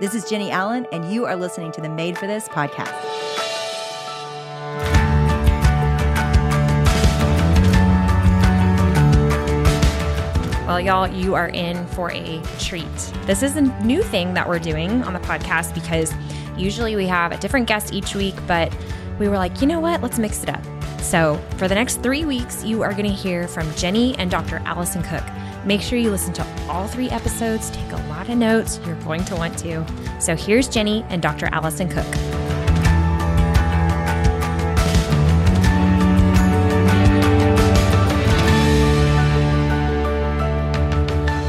This is Jennie Allen, and you are listening to the Made for This podcast. Well, y'all, you are in for a treat. This is a new thing that we're doing on the podcast because usually we have a different guest each week, but we were like, you know what? Let's mix it up. So, for the next three weeks, you are going to hear from Jennie and Dr. Alison Cook. Make sure you listen to all three episodes, take a lot of notes. You're going to want to. So here's Jennie and Dr. Alison Cook.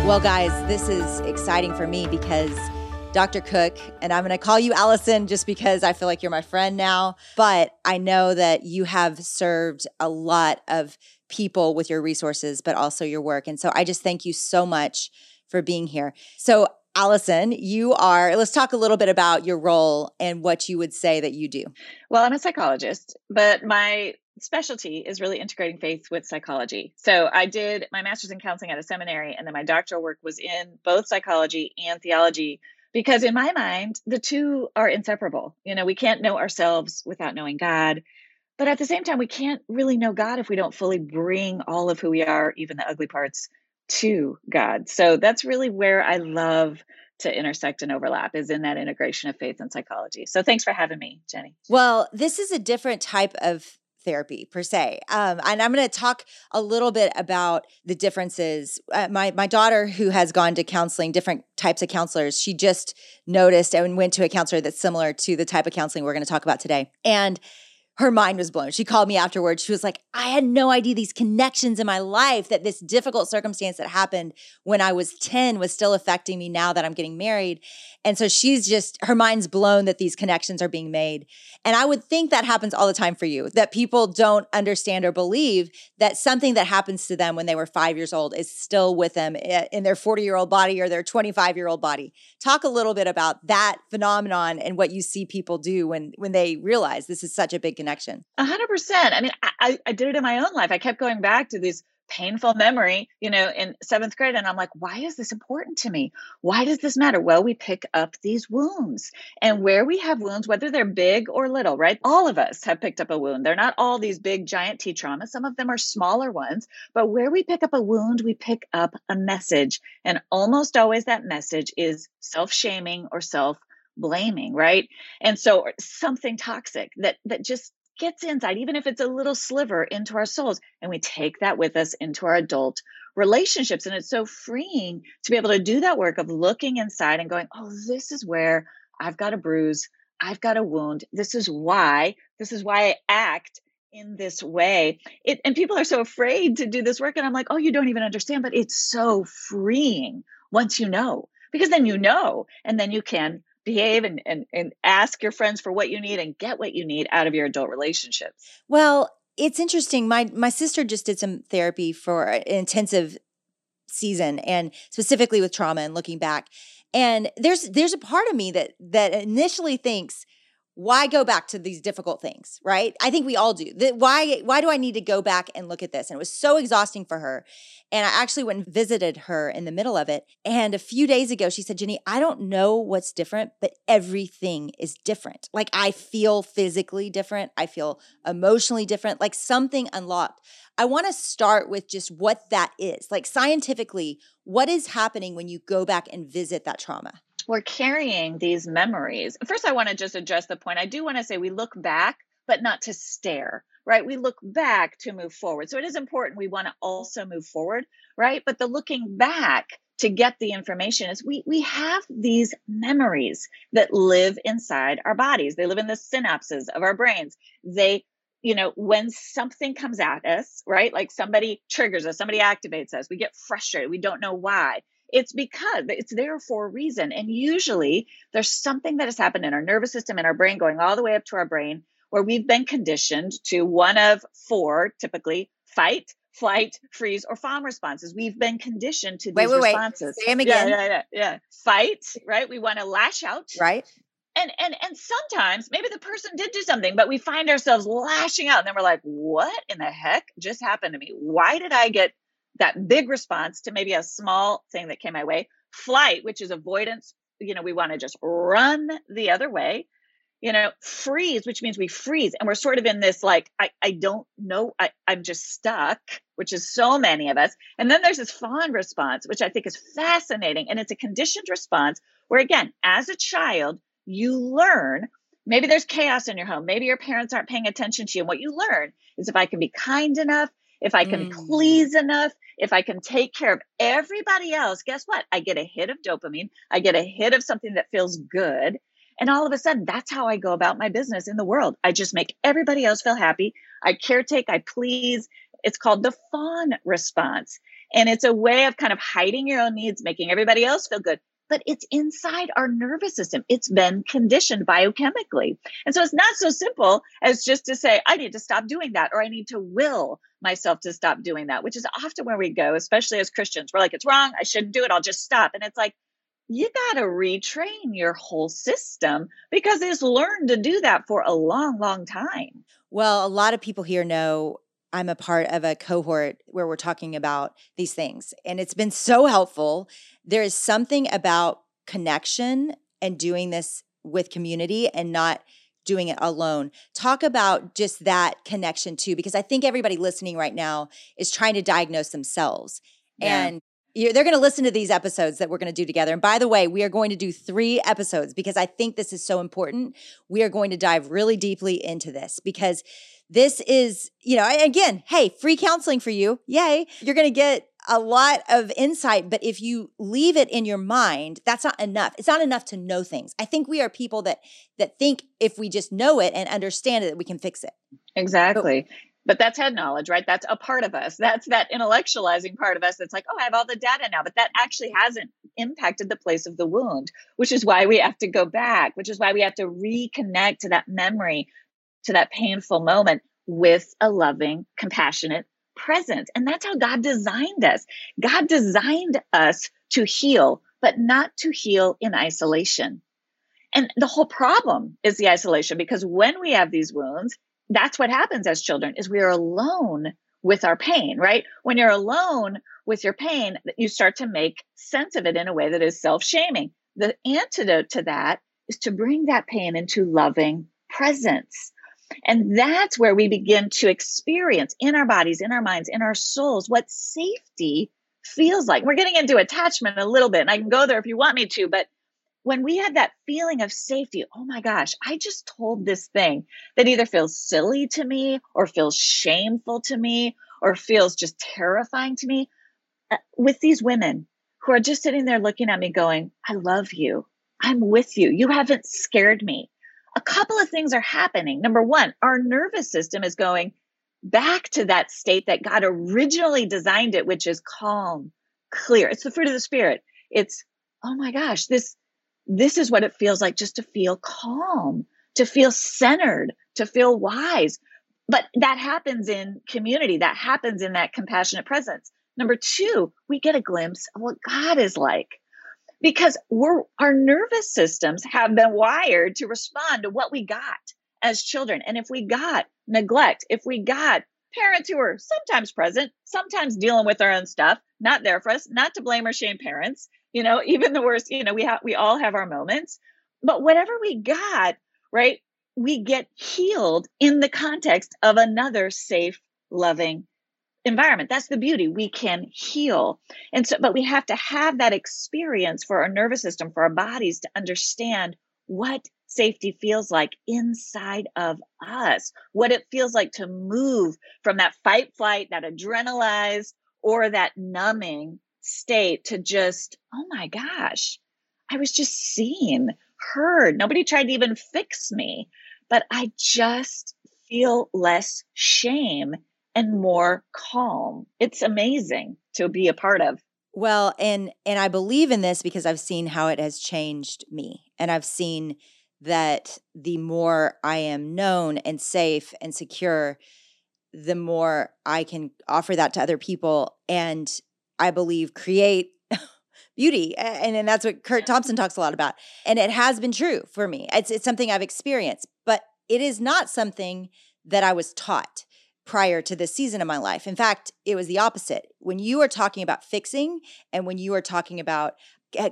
Well, guys, this is exciting for me because Dr. Cook, and I'm going to call you Alison just because I feel like you're my friend now. But I know that you have served a lot of people with your resources, but also your work. And so I just thank you so much for being here. So, Alison, you are, let's talk a little bit about your role and what you would say that you do. Well, I'm a psychologist, but my specialty is really integrating faith with psychology. So I did my master's in counseling at a seminary, and then my doctoral work was in both psychology and theology. Because in my mind, the two are inseparable. You know, we can't know ourselves without knowing God. But at the same time, we can't really know God if we don't fully bring all of who we are, even the ugly parts, to God. So that's really where I love to intersect and overlap is in that integration of faith and psychology. So thanks for having me, Jennie. Well, this is a different type of therapy per se. Um, and I'm going to talk a little bit about the differences. Uh, my my daughter, who has gone to counseling, different types of counselors, she just noticed and went to a counselor that's similar to the type of counseling we're going to talk about today. And her mind was blown. She called me afterwards. She was like, I had no idea these connections in my life that this difficult circumstance that happened when I was 10 was still affecting me now that I'm getting married. And so she's just, her mind's blown that these connections are being made. And I would think that happens all the time for you, that people don't understand or believe that something that happens to them when they were five years old is still with them eh, in their 40 year old body or their 25 year old body. Talk a little bit about that phenomenon and what you see people do when, when they realize this is such a big connection. A hundred percent. I mean, I, I did it in my own life. I kept going back to these painful memory, you know, in seventh grade. And I'm like, why is this important to me? Why does this matter? Well, we pick up these wounds. And where we have wounds, whether they're big or little, right? All of us have picked up a wound. They're not all these big, giant T traumas. Some of them are smaller ones. But where we pick up a wound, we pick up a message. And almost always that message is self shaming or self blaming right and so something toxic that that just gets inside, even if it's a little sliver, into our souls. And we take that with us into our adult relationships. And it's so freeing to be able to do that work of looking inside and going, oh, this is where I've got a bruise. I've got a wound. This is why, this is why I act in this way. It, and people are so afraid to do this work. And I'm like, oh, you don't even understand, but it's so freeing once you know, because then you know, and then you can behave and, and, and ask your friends for what you need and get what you need out of your adult relationships. Well, it's interesting. My my sister just did some therapy for an intensive season and specifically with trauma and looking back. And there's there's a part of me that that initially thinks why go back to these difficult things right? I think we all do. The, why why do i need to go back and look at this? And it was so exhausting for her. And i actually went and visited her in the middle of it. And a few days ago she said Jennie i don't know what's different but everything is different. Like i feel physically different. I feel emotionally different. Like something unlocked. I want to start with just what that is. Like scientifically what is happening when you go back and visit that trauma we're carrying these memories. First, I want to just address the point. I do want to say we look back, but not to stare, right? We look back to move forward. So it is important. We want to also move forward, right? But the looking back to get the information is we we have these memories that live inside our bodies. They live in the synapses of our brains. They you know, when something comes at us, right? Like somebody triggers us, somebody activates us, we get frustrated, we don't know why It's because it's there for a reason. And usually there's something that has happened in our nervous system and our brain going all the way up to our brain where we've been conditioned to one of four, typically fight, flight, freeze, or fawn responses. We've been conditioned to these wait, wait, responses. Wait. Say them again. Yeah, yeah, yeah, yeah. Fight, right? We want to lash out. Right. And and and sometimes maybe the person did do something, but we find ourselves lashing out, and then we're like, "What in the heck just happened to me? Why did I get that big response to maybe a small thing that came my way?" Flight, which is avoidance. You know, we want to just run the other way you know freeze which means we freeze and we're sort of in this like i, I don't know I, i'm just stuck which is so many of us and then there's this fawn response which i think is fascinating and it's a conditioned response where again as a child you learn maybe there's chaos in your home maybe your parents aren't paying attention to you and what you learn is if i can be kind enough if i can mm. please enough if i can take care of everybody else guess what i get a hit of dopamine i get a hit of something that feels good and all of a sudden, that's how I go about my business in the world. I just make everybody else feel happy. I caretake, I please. It's called the fawn response. And it's a way of kind of hiding your own needs, making everybody else feel good. But it's inside our nervous system. It's been conditioned biochemically. And so it's not so simple as just to say, I need to stop doing that, or I need to will myself to stop doing that, which is often where we go, especially as Christians. We're like, it's wrong. I shouldn't do it. I'll just stop. And it's like, you got to retrain your whole system because it's learned to do that for a long, long time. Well, a lot of people here know I'm a part of a cohort where we're talking about these things, and it's been so helpful. There is something about connection and doing this with community and not doing it alone. Talk about just that connection too, because I think everybody listening right now is trying to diagnose themselves. Yeah. And they're going to listen to these episodes that we're going to do together. And by the way, we are going to do three episodes because I think this is so important. We are going to dive really deeply into this because this is, you know, again, hey, free counseling for you. Yay. You're going to get a lot of insight, but if you leave it in your mind, that's not enough. It's not enough to know things. I think we are people that that think if we just know it and understand it, that we can fix it. Exactly. But, but that's head knowledge, right? That's a part of us. That's that intellectualizing part of us that's like, oh, I have all the data now. But that actually hasn't impacted the place of the wound, which is why we have to go back, which is why we have to reconnect to that memory, to that painful moment with a loving, compassionate presence. And that's how God designed us. God designed us to heal, but not to heal in isolation. And the whole problem is the isolation because when we have these wounds, that's what happens as children is we are alone with our pain, right? When you're alone with your pain, you start to make sense of it in a way that is self-shaming. The antidote to that is to bring that pain into loving presence. And that's where we begin to experience in our bodies, in our minds, in our souls, what safety feels like. We're getting into attachment a little bit, and I can go there if you want me to, but when we have that feeling of safety, oh my gosh, I just told this thing that either feels silly to me or feels shameful to me or feels just terrifying to me uh, with these women who are just sitting there looking at me going, I love you. I'm with you. You haven't scared me. A couple of things are happening. Number one, our nervous system is going back to that state that God originally designed it, which is calm, clear. It's the fruit of the spirit. It's, oh my gosh, this this is what it feels like just to feel calm, to feel centered, to feel wise. But that happens in community, that happens in that compassionate presence. Number two, we get a glimpse of what God is like because we're our nervous systems have been wired to respond to what we got as children. And if we got neglect, if we got parents who are sometimes present, sometimes dealing with their own stuff, not there for us, not to blame or shame parents, you know, even the worst, you know, we have, we all have our moments, but whatever we got, right, we get healed in the context of another safe, loving environment. That's the beauty. We can heal. And so, but we have to have that experience for our nervous system, for our bodies to understand what safety feels like inside of us, what it feels like to move from that fight, flight, that adrenalized, or that numbing state to just, oh my gosh, I was just seen, heard. Nobody tried to even fix me, but I just feel less shame and more calm. It's amazing to be a part of. Well, and and I believe in this because I've seen how it has changed me. And I've seen that the more I am known and safe and secure, the more I can offer that to other people and I believe create beauty. And, and that's what Kurt Thompson talks a lot about. And it has been true for me. It's, it's something I've experienced, but it is not something that I was taught prior to this season of my life. In fact, it was the opposite. When you are talking about fixing and when you are talking about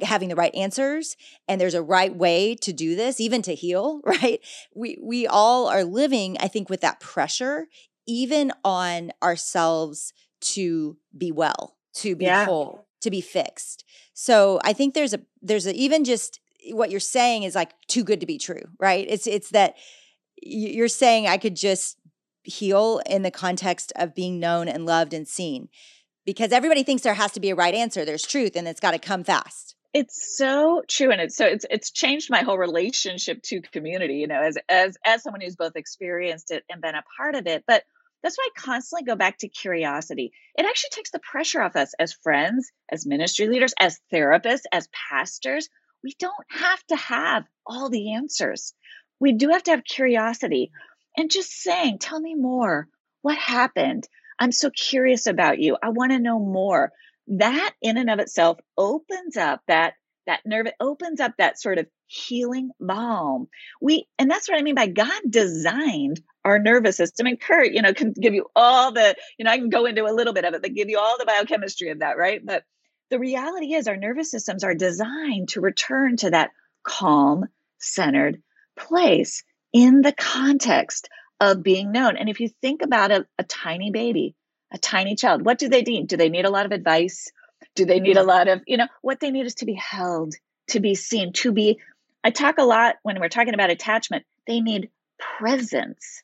having the right answers and there's a right way to do this even to heal right we we all are living i think with that pressure even on ourselves to be well to be yeah. whole to be fixed so i think there's a there's a even just what you're saying is like too good to be true right it's it's that you're saying i could just heal in the context of being known and loved and seen because everybody thinks there has to be a right answer there's truth and it's got to come fast it's so true and it's so it's it's changed my whole relationship to community you know as as as someone who's both experienced it and been a part of it but that's why I constantly go back to curiosity. It actually takes the pressure off us as friends, as ministry leaders, as therapists, as pastors. We don't have to have all the answers. We do have to have curiosity and just saying, Tell me more. What happened? I'm so curious about you. I want to know more. That in and of itself opens up that that nerve it opens up that sort of healing balm we and that's what i mean by god designed our nervous system and kurt you know can give you all the you know i can go into a little bit of it but give you all the biochemistry of that right but the reality is our nervous systems are designed to return to that calm centered place in the context of being known and if you think about a, a tiny baby a tiny child what do they need do they need a lot of advice do they need a lot of you know what they need is to be held to be seen to be I talk a lot when we're talking about attachment, they need presence.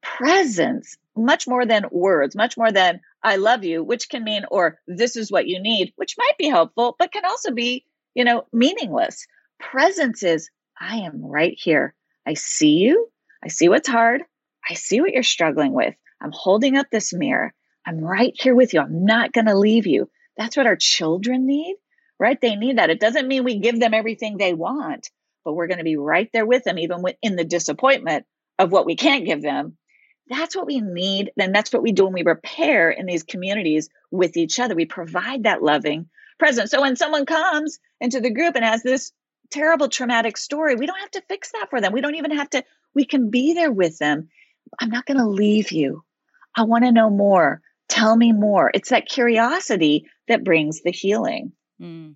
Presence, much more than words, much more than I love you, which can mean, or this is what you need, which might be helpful, but can also be, you know, meaningless. Presence is, I am right here. I see you. I see what's hard. I see what you're struggling with. I'm holding up this mirror. I'm right here with you. I'm not going to leave you. That's what our children need, right? They need that. It doesn't mean we give them everything they want, but we're going to be right there with them, even in the disappointment of what we can't give them. That's what we need. Then that's what we do when we repair in these communities with each other. We provide that loving presence. So when someone comes into the group and has this terrible traumatic story, we don't have to fix that for them. We don't even have to, we can be there with them. I'm not going to leave you. I want to know more. Tell me more. It's that curiosity that brings the healing. Mm.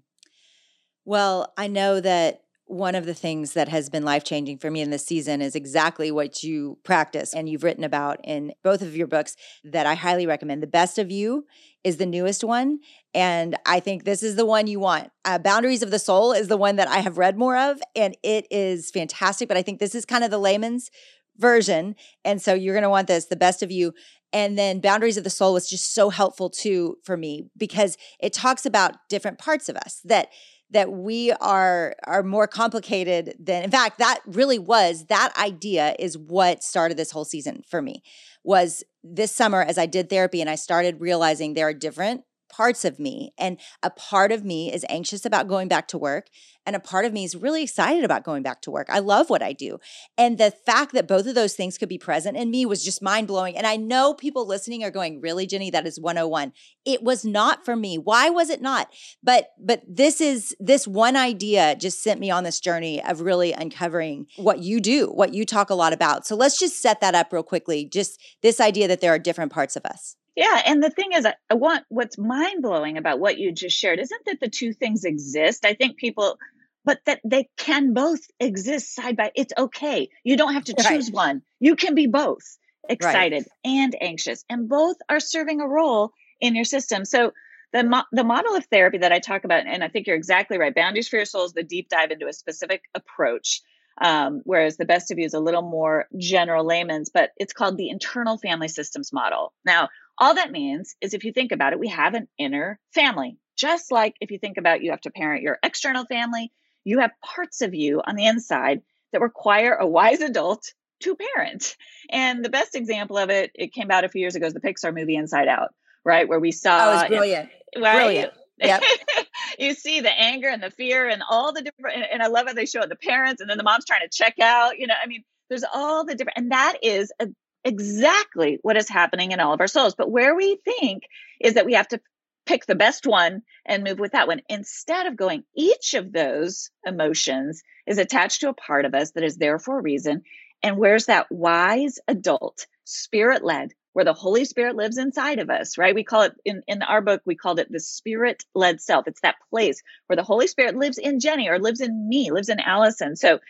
Well, I know that one of the things that has been life changing for me in this season is exactly what you practice and you've written about in both of your books that I highly recommend. The Best of You is the newest one. And I think this is the one you want. Uh, Boundaries of the Soul is the one that I have read more of, and it is fantastic. But I think this is kind of the layman's version. And so you're going to want this, The Best of You. And then Boundaries of the Soul was just so helpful too for me because it talks about different parts of us that that we are are more complicated than in fact that really was that idea is what started this whole season for me was this summer as I did therapy and I started realizing there are different parts of me. And a part of me is anxious about going back to work. And a part of me is really excited about going back to work. I love what I do. And the fact that both of those things could be present in me was just mind blowing. And I know people listening are going, really, Jennie, that is 101. It was not for me. Why was it not? But, but this is, this one idea just sent me on this journey of really uncovering what you do, what you talk a lot about. So let's just set that up real quickly. Just this idea that there are different parts of us. Yeah. And the thing is, I want what's mind blowing about what you just shared isn't that the two things exist. I think people, but that they can both exist side by it's okay. You don't have to choose right. one. You can be both excited right. and anxious, and both are serving a role in your system. So the mo- the model of therapy that I talk about, and I think you're exactly right. Boundaries for your soul is the deep dive into a specific approach. Um, whereas the best of you is a little more general layman's, but it's called the internal family systems model. Now, all that means is if you think about it, we have an inner family. Just like if you think about you have to parent your external family, you have parts of you on the inside that require a wise adult to parent. And the best example of it, it came out a few years ago, is the Pixar movie Inside Out, right? Where we saw. Oh, it's brilliant. Right? Brilliant. Yep. you see the anger and the fear and all the different, and, and I love how they show it the parents and then the mom's trying to check out. You know, I mean, there's all the different, and that is a, exactly what is happening in all of our souls. But where we think is that we have to pick the best one and move with that one instead of going, each of those emotions is attached to a part of us that is there for a reason. And where's that wise adult, spirit led, where the Holy Spirit lives inside of us, right? We call it in, in our book, we called it the spirit led self. It's that place where the Holy Spirit lives in Jennie or lives in me, lives in Alison. So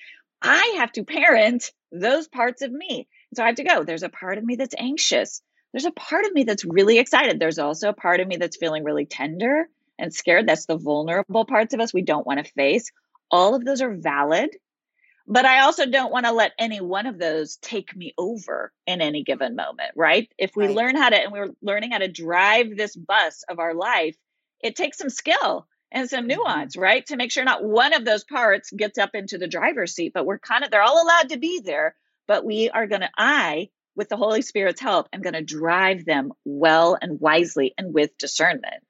I have to parent those parts of me. So I have to go, there's a part of me that's anxious. There's a part of me that's really excited. There's also a part of me that's feeling really tender and scared. That's the vulnerable parts of us we don't want to face. All of those are valid but I also don't want to let any one of those take me over in any given moment, right? If we right. learn how to, and we're learning how to drive this bus of our life, it takes some skill and some mm-hmm. nuance, mm-hmm. right? To make sure not one of those parts gets up into the driver's seat, but we're kind of, they're all allowed to be there, but we are going to, I, with the Holy Spirit's help, am going to drive them well and wisely and with discernment.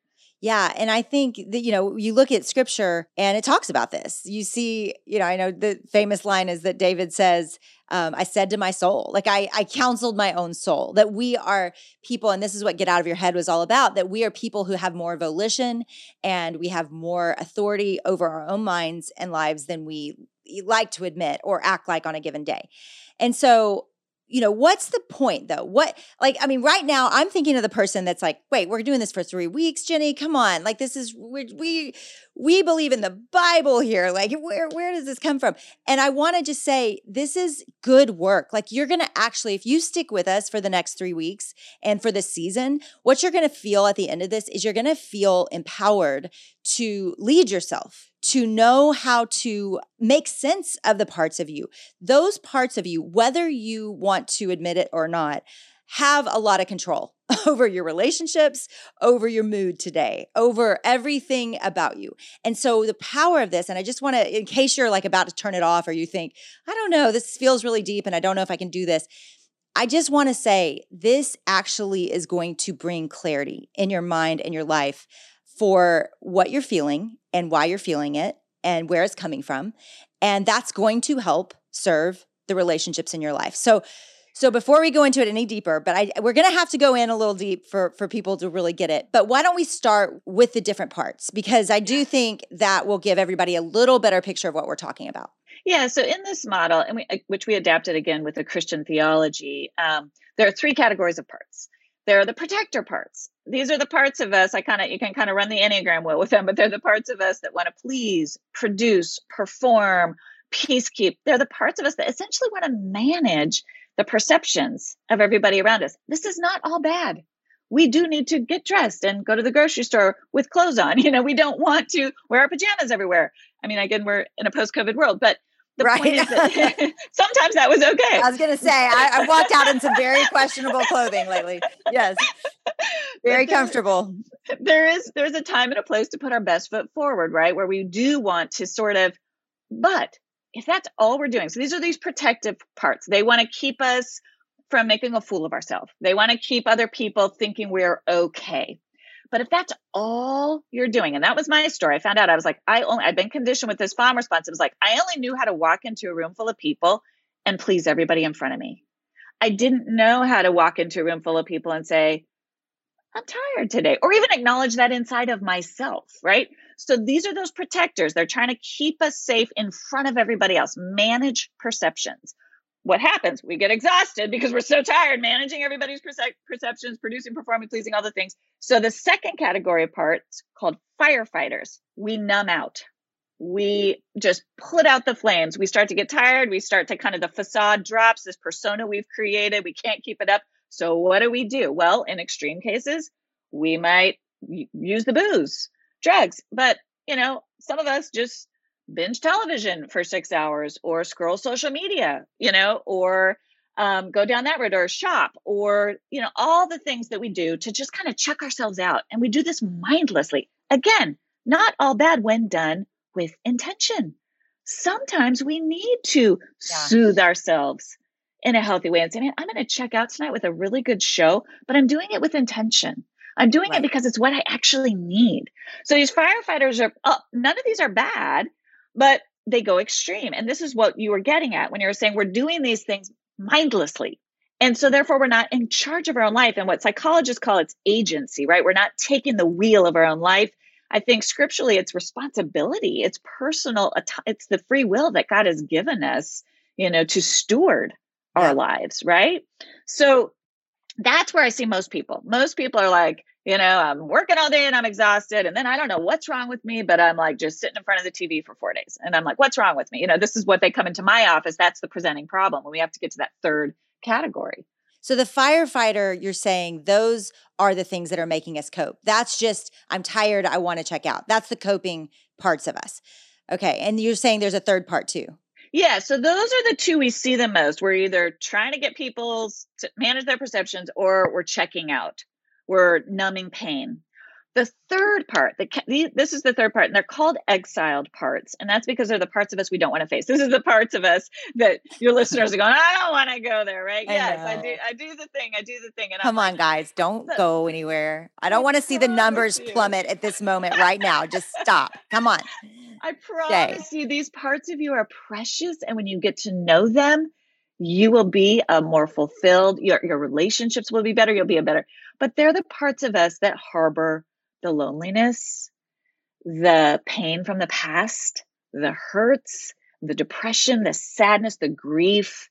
Yeah. And I think that, you know, you look at scripture and it talks about this. You see, you know, I know the famous line is that David says, um, I said to my soul, like I, I counseled my own soul that we are people, and this is what Get Out of Your Head was all about, that we are people who have more volition and we have more authority over our own minds and lives than we like to admit or act like on a given day. And so you know, what's the point though? What, like, I mean, right now I'm thinking of the person that's like, wait, we're doing this for three weeks, Jennie. Come on. Like, this is, we, we, we believe in the Bible here. Like, where, where does this come from? And I want to just say, this is good work. Like, you're going to actually, if you stick with us for the next three weeks and for the season, what you're going to feel at the end of this is you're going to feel empowered to lead yourself to know how to make sense of the parts of you. Those parts of you, whether you want to admit it or not, have a lot of control over your relationships, over your mood today, over everything about you. And so the power of this, and I just want to, in case you're like about to turn it off or you think, I don't know, this feels really deep and I don't know if I can do this. I just want to say this actually is going to bring clarity in your mind and your life for what you're feeling and why you're feeling it and where it's coming from. And that's going to help serve the relationships in your life. So, so before we go into it any deeper, but I we're going to have to go in a little deep for for people to really get it. But why don't we start with the different parts because I do think that will give everybody a little better picture of what we're talking about. Yeah. So in this model, and we, uh, which we adapted again with the Christian theology, um, there are three categories of parts. There are the protector parts, these are the parts of us i kind of you can kind of run the enneagram wheel with them but they're the parts of us that want to please produce perform peace keep they're the parts of us that essentially want to manage the perceptions of everybody around us. This is not all bad. We do need to get dressed and go to the grocery store with clothes on. You know we don't want to wear our pajamas everywhere. I mean again we're in a post-covid world but the right. point is that sometimes that was okay. I was going to say, I, I, walked out in some very questionable clothing lately. Yes. Very comfortable. There is, there's a time and a place to put our best foot forward, right? Where we do want to sort of, but if that's all we're doing, so these are these protective parts. They want to keep us from making a fool of ourselves. They want to keep other people thinking we're okay. But if that's all you're doing, and that was my story, I found out I was like, I only I'd been conditioned with this fawn response. It was like I only knew how to walk into a room full of people and please everybody in front of me. I didn't know how to walk into a room full of people and say, I'm tired today, or even acknowledge that inside of myself, right? So these are those protectors. They're trying to keep us safe in front of everybody else, manage perceptions what happens? We get exhausted because we're so tired managing everybody's perce- perceptions, producing, performing, pleasing, all the things. So the second category of parts called firefighters, we numb out. We just put out the flames. We start to get tired. We start to kind of the facade drops, this persona we've created. We can't keep it up. So what do we do? Well, in extreme cases, we might use the booze, drugs, but you know, some of us just binge television for six hours or scroll social media, you know, or um, go down that road or shop or, you know, all the things that we do to just kind of check ourselves out. And we do this mindlessly. Again, not all bad when done with intention. Sometimes we need to yeah. soothe ourselves in a healthy way and say, man, I'm going to check out tonight with a really good show, but I'm doing it with intention. I'm doing Right. it because it's what I actually need. So these firefighters are, oh, none of these are bad, but they go extreme. And this is what you were getting at when you were saying we're doing these things mindlessly. And so therefore we're not in charge of our own life. And what psychologists call it's agency, right? We're not taking the wheel of our own life. I think scripturally it's responsibility. It's personal. It's the free will that God has given us, you know, to steward our lives, right? So that's where I see most people. Most people are like, you know, I'm working all day and I'm exhausted. And then I don't know what's wrong with me, but I'm like just sitting in front of the TV for four days. And I'm like, what's wrong with me? You know, this is what they come into my office. That's the presenting problem when we have to get to that third category. So the firefighter, you're saying those are the things that are making us cope. That's just I'm tired, I want to check out. That's the coping parts of us. Okay, and you're saying there's a third part too. Yeah, so those are the two we see the most. We're either trying to get people to manage their perceptions or we're checking out. We're numbing pain. The third part, the, this is the third part, and they're called exiled parts, and that's because they're the parts of us we don't want to face. This is the parts of us that your listeners are going, I don't want to go there, right? I yes, I do. I do the thing. I do the thing, and Come I'm on, guys, don't Look, go anywhere. I I don't want to see the numbers you. plummet at this moment right now. Just stop. Come on. I promise you, these parts of you are precious. And when you get to know them, you will be a more fulfilled, your, your relationships will be better, you'll be a better. But they're the parts of us that harbor the loneliness, the pain from the past, the hurts, the depression, the sadness, the grief.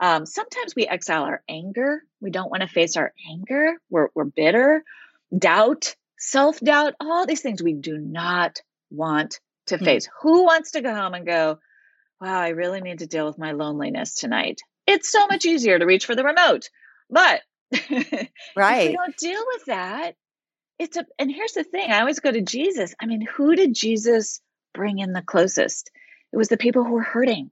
Um, sometimes we exile our anger. We don't want to face our anger. We're, we're bitter, doubt, self doubt, all these things we do not want to Hmm. face. Who wants to go home and go, wow, I really need to deal with my loneliness tonight? It's so much easier to reach for the remote. But if we don't deal with that, it's a, and here's the thing I always go to Jesus. I mean, who did Jesus bring in the closest? It was the people who were hurting,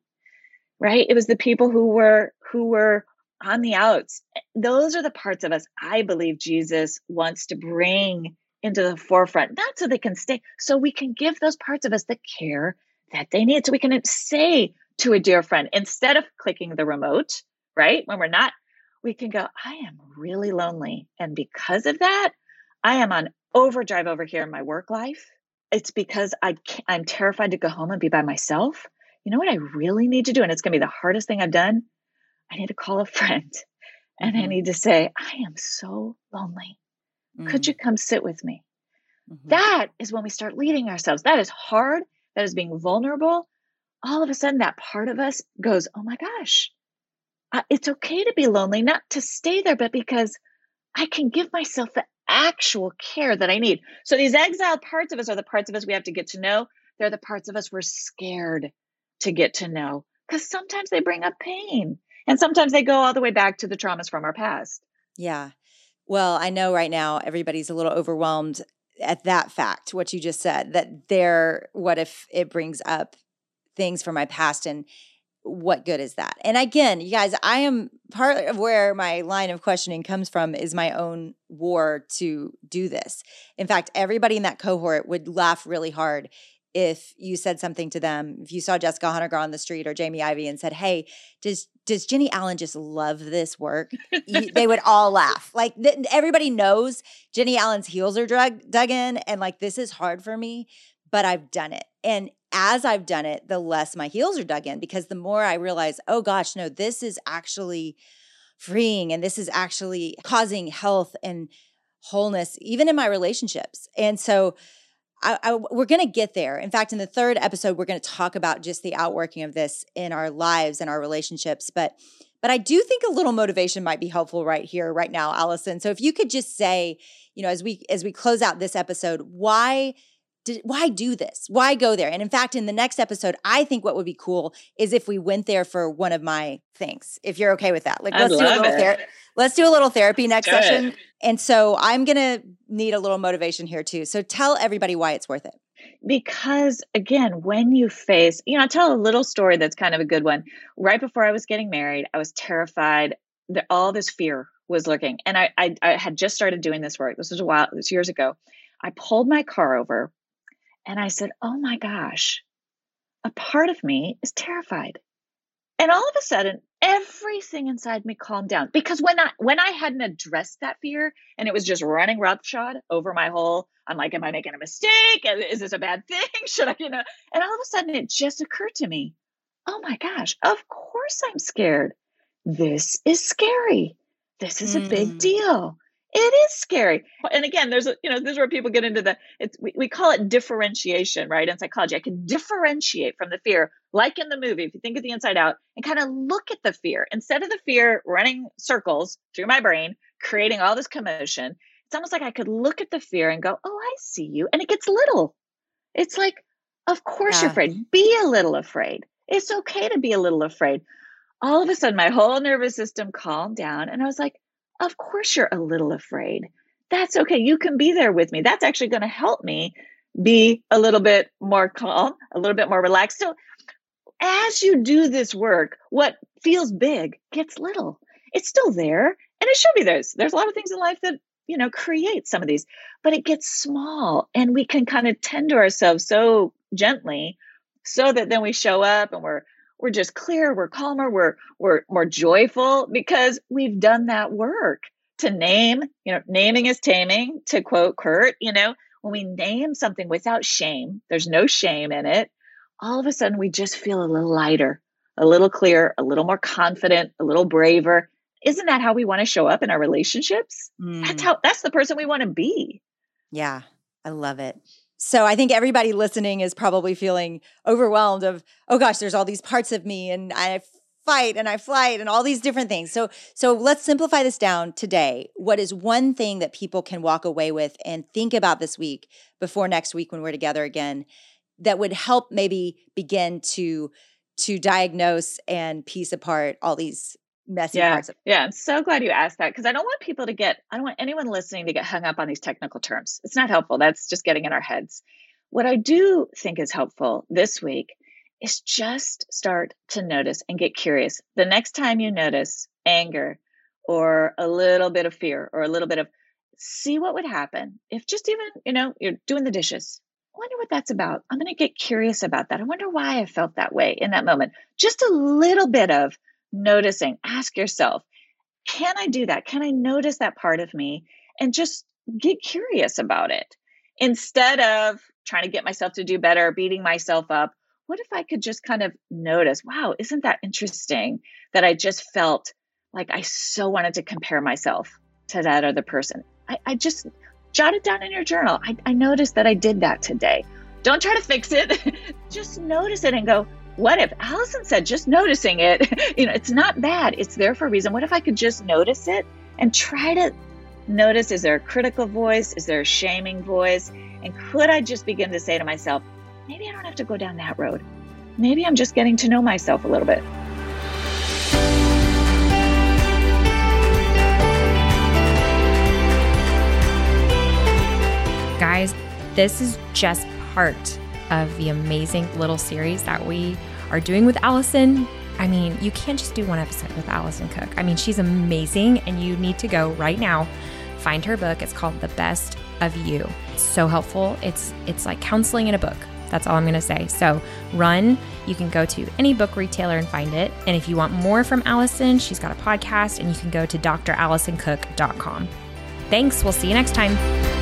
right? It was the people who were, who were on the outs. Those are the parts of us I believe Jesus wants to bring into the forefront, not so they can stay, so we can give those parts of us the care that they need. So we can say to a dear friend, instead of clicking the remote, right? When we're not, we can go, I am really lonely. And because of that, I am on overdrive over here in my work life. It's because I can't, I'm terrified to go home and be by myself. You know what I really need to do? And it's going to be the hardest thing I've done. I need to call a friend and I Mhm. need to say, I am so lonely. Could Mm, you come sit with me? mhm. That is when we start leading ourselves. That is hard. That is being vulnerable. All of a sudden, that part of us goes, Oh my gosh, uh, it's okay to be lonely, not to stay there, but because I can give myself the actual care that I need. So, these exiled parts of us are the parts of us we have to get to know. They're the parts of us we're scared to get to know because sometimes they bring up pain and sometimes they go all the way back to the traumas from our past. Yeah. Well, I know right now everybody's a little overwhelmed at that fact, what you just said, that there, what if it brings up things from my past and what good is that? And again, you guys, I am part of where my line of questioning comes from is my own war to do this. In fact, everybody in that cohort would laugh really hard if you said something to them, if you saw Jessica Honegger on the street or Jamie Ivey and said, Hey, does does Jennie Allen just love this work? you, they would all laugh. Like th- everybody knows Jennie Allen's heels are drug, dug in, and like this is hard for me, but I've done it. And as I've done it, the less my heels are dug in because the more I realize, oh gosh, no, this is actually freeing and this is actually causing health and wholeness, even in my relationships. And so I, I, we're going to get there. In fact, in the third episode, we're going to talk about just the outworking of this in our lives and our relationships. But but I do think a little motivation might be helpful right here, right now, Alison. So if you could just say, you know, as we as we close out this episode, why did, why do this? Why go there? And in fact, in the next episode, I think what would be cool is if we went there for one of my things. If you're okay with that, like I'd let's do a little it. therapy. Let's do a little therapy next Good. session. And so I'm gonna need a little motivation here too. So tell everybody why it's worth it. because again when you face you know i'll tell a little story that's kind of a good one right before i was getting married i was terrified that all this fear was lurking and I, I i had just started doing this work this was a while this was years ago i pulled my car over and i said oh my gosh a part of me is terrified And all of a sudden, everything inside me calmed down because when I when I hadn't addressed that fear and it was just running roughshod over my whole, I'm like, am I making a mistake? Is this a bad thing? Should I, you know? And all of a sudden, it just occurred to me, oh my gosh, of course I'm scared. This is scary. This is mm. a big mm. deal. It is scary. And again, there's a, you know, this is where people get into the, it's, we, we call it differentiation, right? In psychology, I can differentiate from the fear, like in the movie, if you think of the inside out and kind of look at the fear instead of the fear running circles through my brain, creating all this commotion. It's almost like I could look at the fear and go, oh, I see you. And it gets little. It's like, of course yeah. you're afraid. Be a little afraid. It's okay to be a little afraid. All of a sudden, my whole nervous system calmed down. And I was like, of course, you're a little afraid. That's okay. You can be there with me. That's actually going to help me be a little bit more calm, a little bit more relaxed. So, as you do this work, what feels big gets little. It's still there, and it should be there. There's a lot of things in life that you know create some of these, but it gets small, and we can kind of tend to ourselves so gently, so that then we show up and we're we're just clear, we're calmer, we're we're more joyful because we've done that work to name, you know, naming is taming, to quote Kurt, you know, when we name something without shame, there's no shame in it, all of a sudden we just feel a little lighter, a little clearer, a little more confident, a little braver. Isn't that how we want to show up in our relationships? Mm. That's how that's the person we want to be. Yeah, I love it. So I think everybody listening is probably feeling overwhelmed of, oh gosh, there's all these parts of me and I fight and I flight and all these different things. So so let's simplify this down today. What is one thing that people can walk away with and think about this week before next week when we're together again that would help maybe begin to to diagnose and piece apart all these messy yeah. parts of yeah i'm so glad you asked that because i don't want people to get i don't want anyone listening to get hung up on these technical terms it's not helpful that's just getting in our heads what i do think is helpful this week is just start to notice and get curious the next time you notice anger or a little bit of fear or a little bit of see what would happen if just even you know you're doing the dishes I wonder what that's about. I'm going to get curious about that. I wonder why I felt that way in that moment. Just a little bit of noticing. Ask yourself, can I do that? Can I notice that part of me and just get curious about it instead of trying to get myself to do better, beating myself up? What if I could just kind of notice, wow, isn't that interesting that I just felt like I so wanted to compare myself to that other person? I, I just jot it down in your journal. I, I noticed that I did that today. Don't try to fix it. just notice it and go, what if Alison said just noticing it, you know, it's not bad. It's there for a reason. What if I could just notice it and try to notice is there a critical voice? Is there a shaming voice? And could I just begin to say to myself, maybe I don't have to go down that road. Maybe I'm just getting to know myself a little bit. Guys, this is just part of the amazing little series that we are doing with Alison. I mean, you can't just do one episode with Alison Cook. I mean, she's amazing, and you need to go right now find her book. It's called The Best of You. So helpful. It's it's like counseling in a book. That's all I'm going to say. So, run. You can go to any book retailer and find it. And if you want more from Alison, she's got a podcast, and you can go to dralisoncook.com. Thanks. We'll see you next time.